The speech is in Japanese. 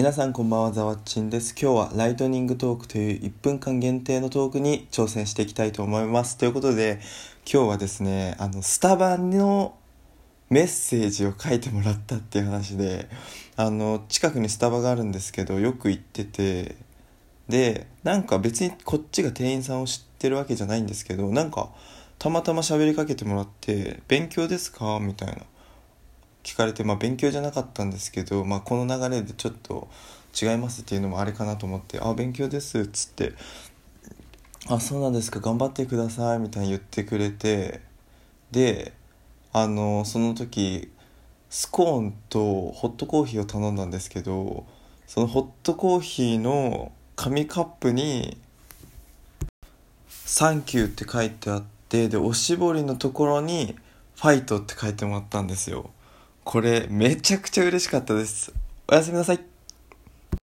皆さんこんばんはざわっちんです。今日はライトニングトークという1分間限定のトークに挑戦していきたいと思います。ということで今日はですねあのスタバのメッセージを書いてもらったっていう話であの近くにスタバがあるんですけどよく行っててでなんか別にこっちが店員さんを知ってるわけじゃないんですけどなんかたまたま喋りかけてもらって「勉強ですか?」みたいな。聞かれて、まあ、勉強じゃなかったんですけど、まあ、この流れでちょっと違いますっていうのもあれかなと思って「あ勉強です」っつって「あそうなんですか頑張ってください」みたいに言ってくれてであのその時スコーンとホットコーヒーを頼んだんですけどそのホットコーヒーの紙カップに「サンキュー」って書いてあってでおしぼりのところに「ファイト」って書いてもらったんですよ。これめちゃくちゃ嬉しかったです。おやすみなさい。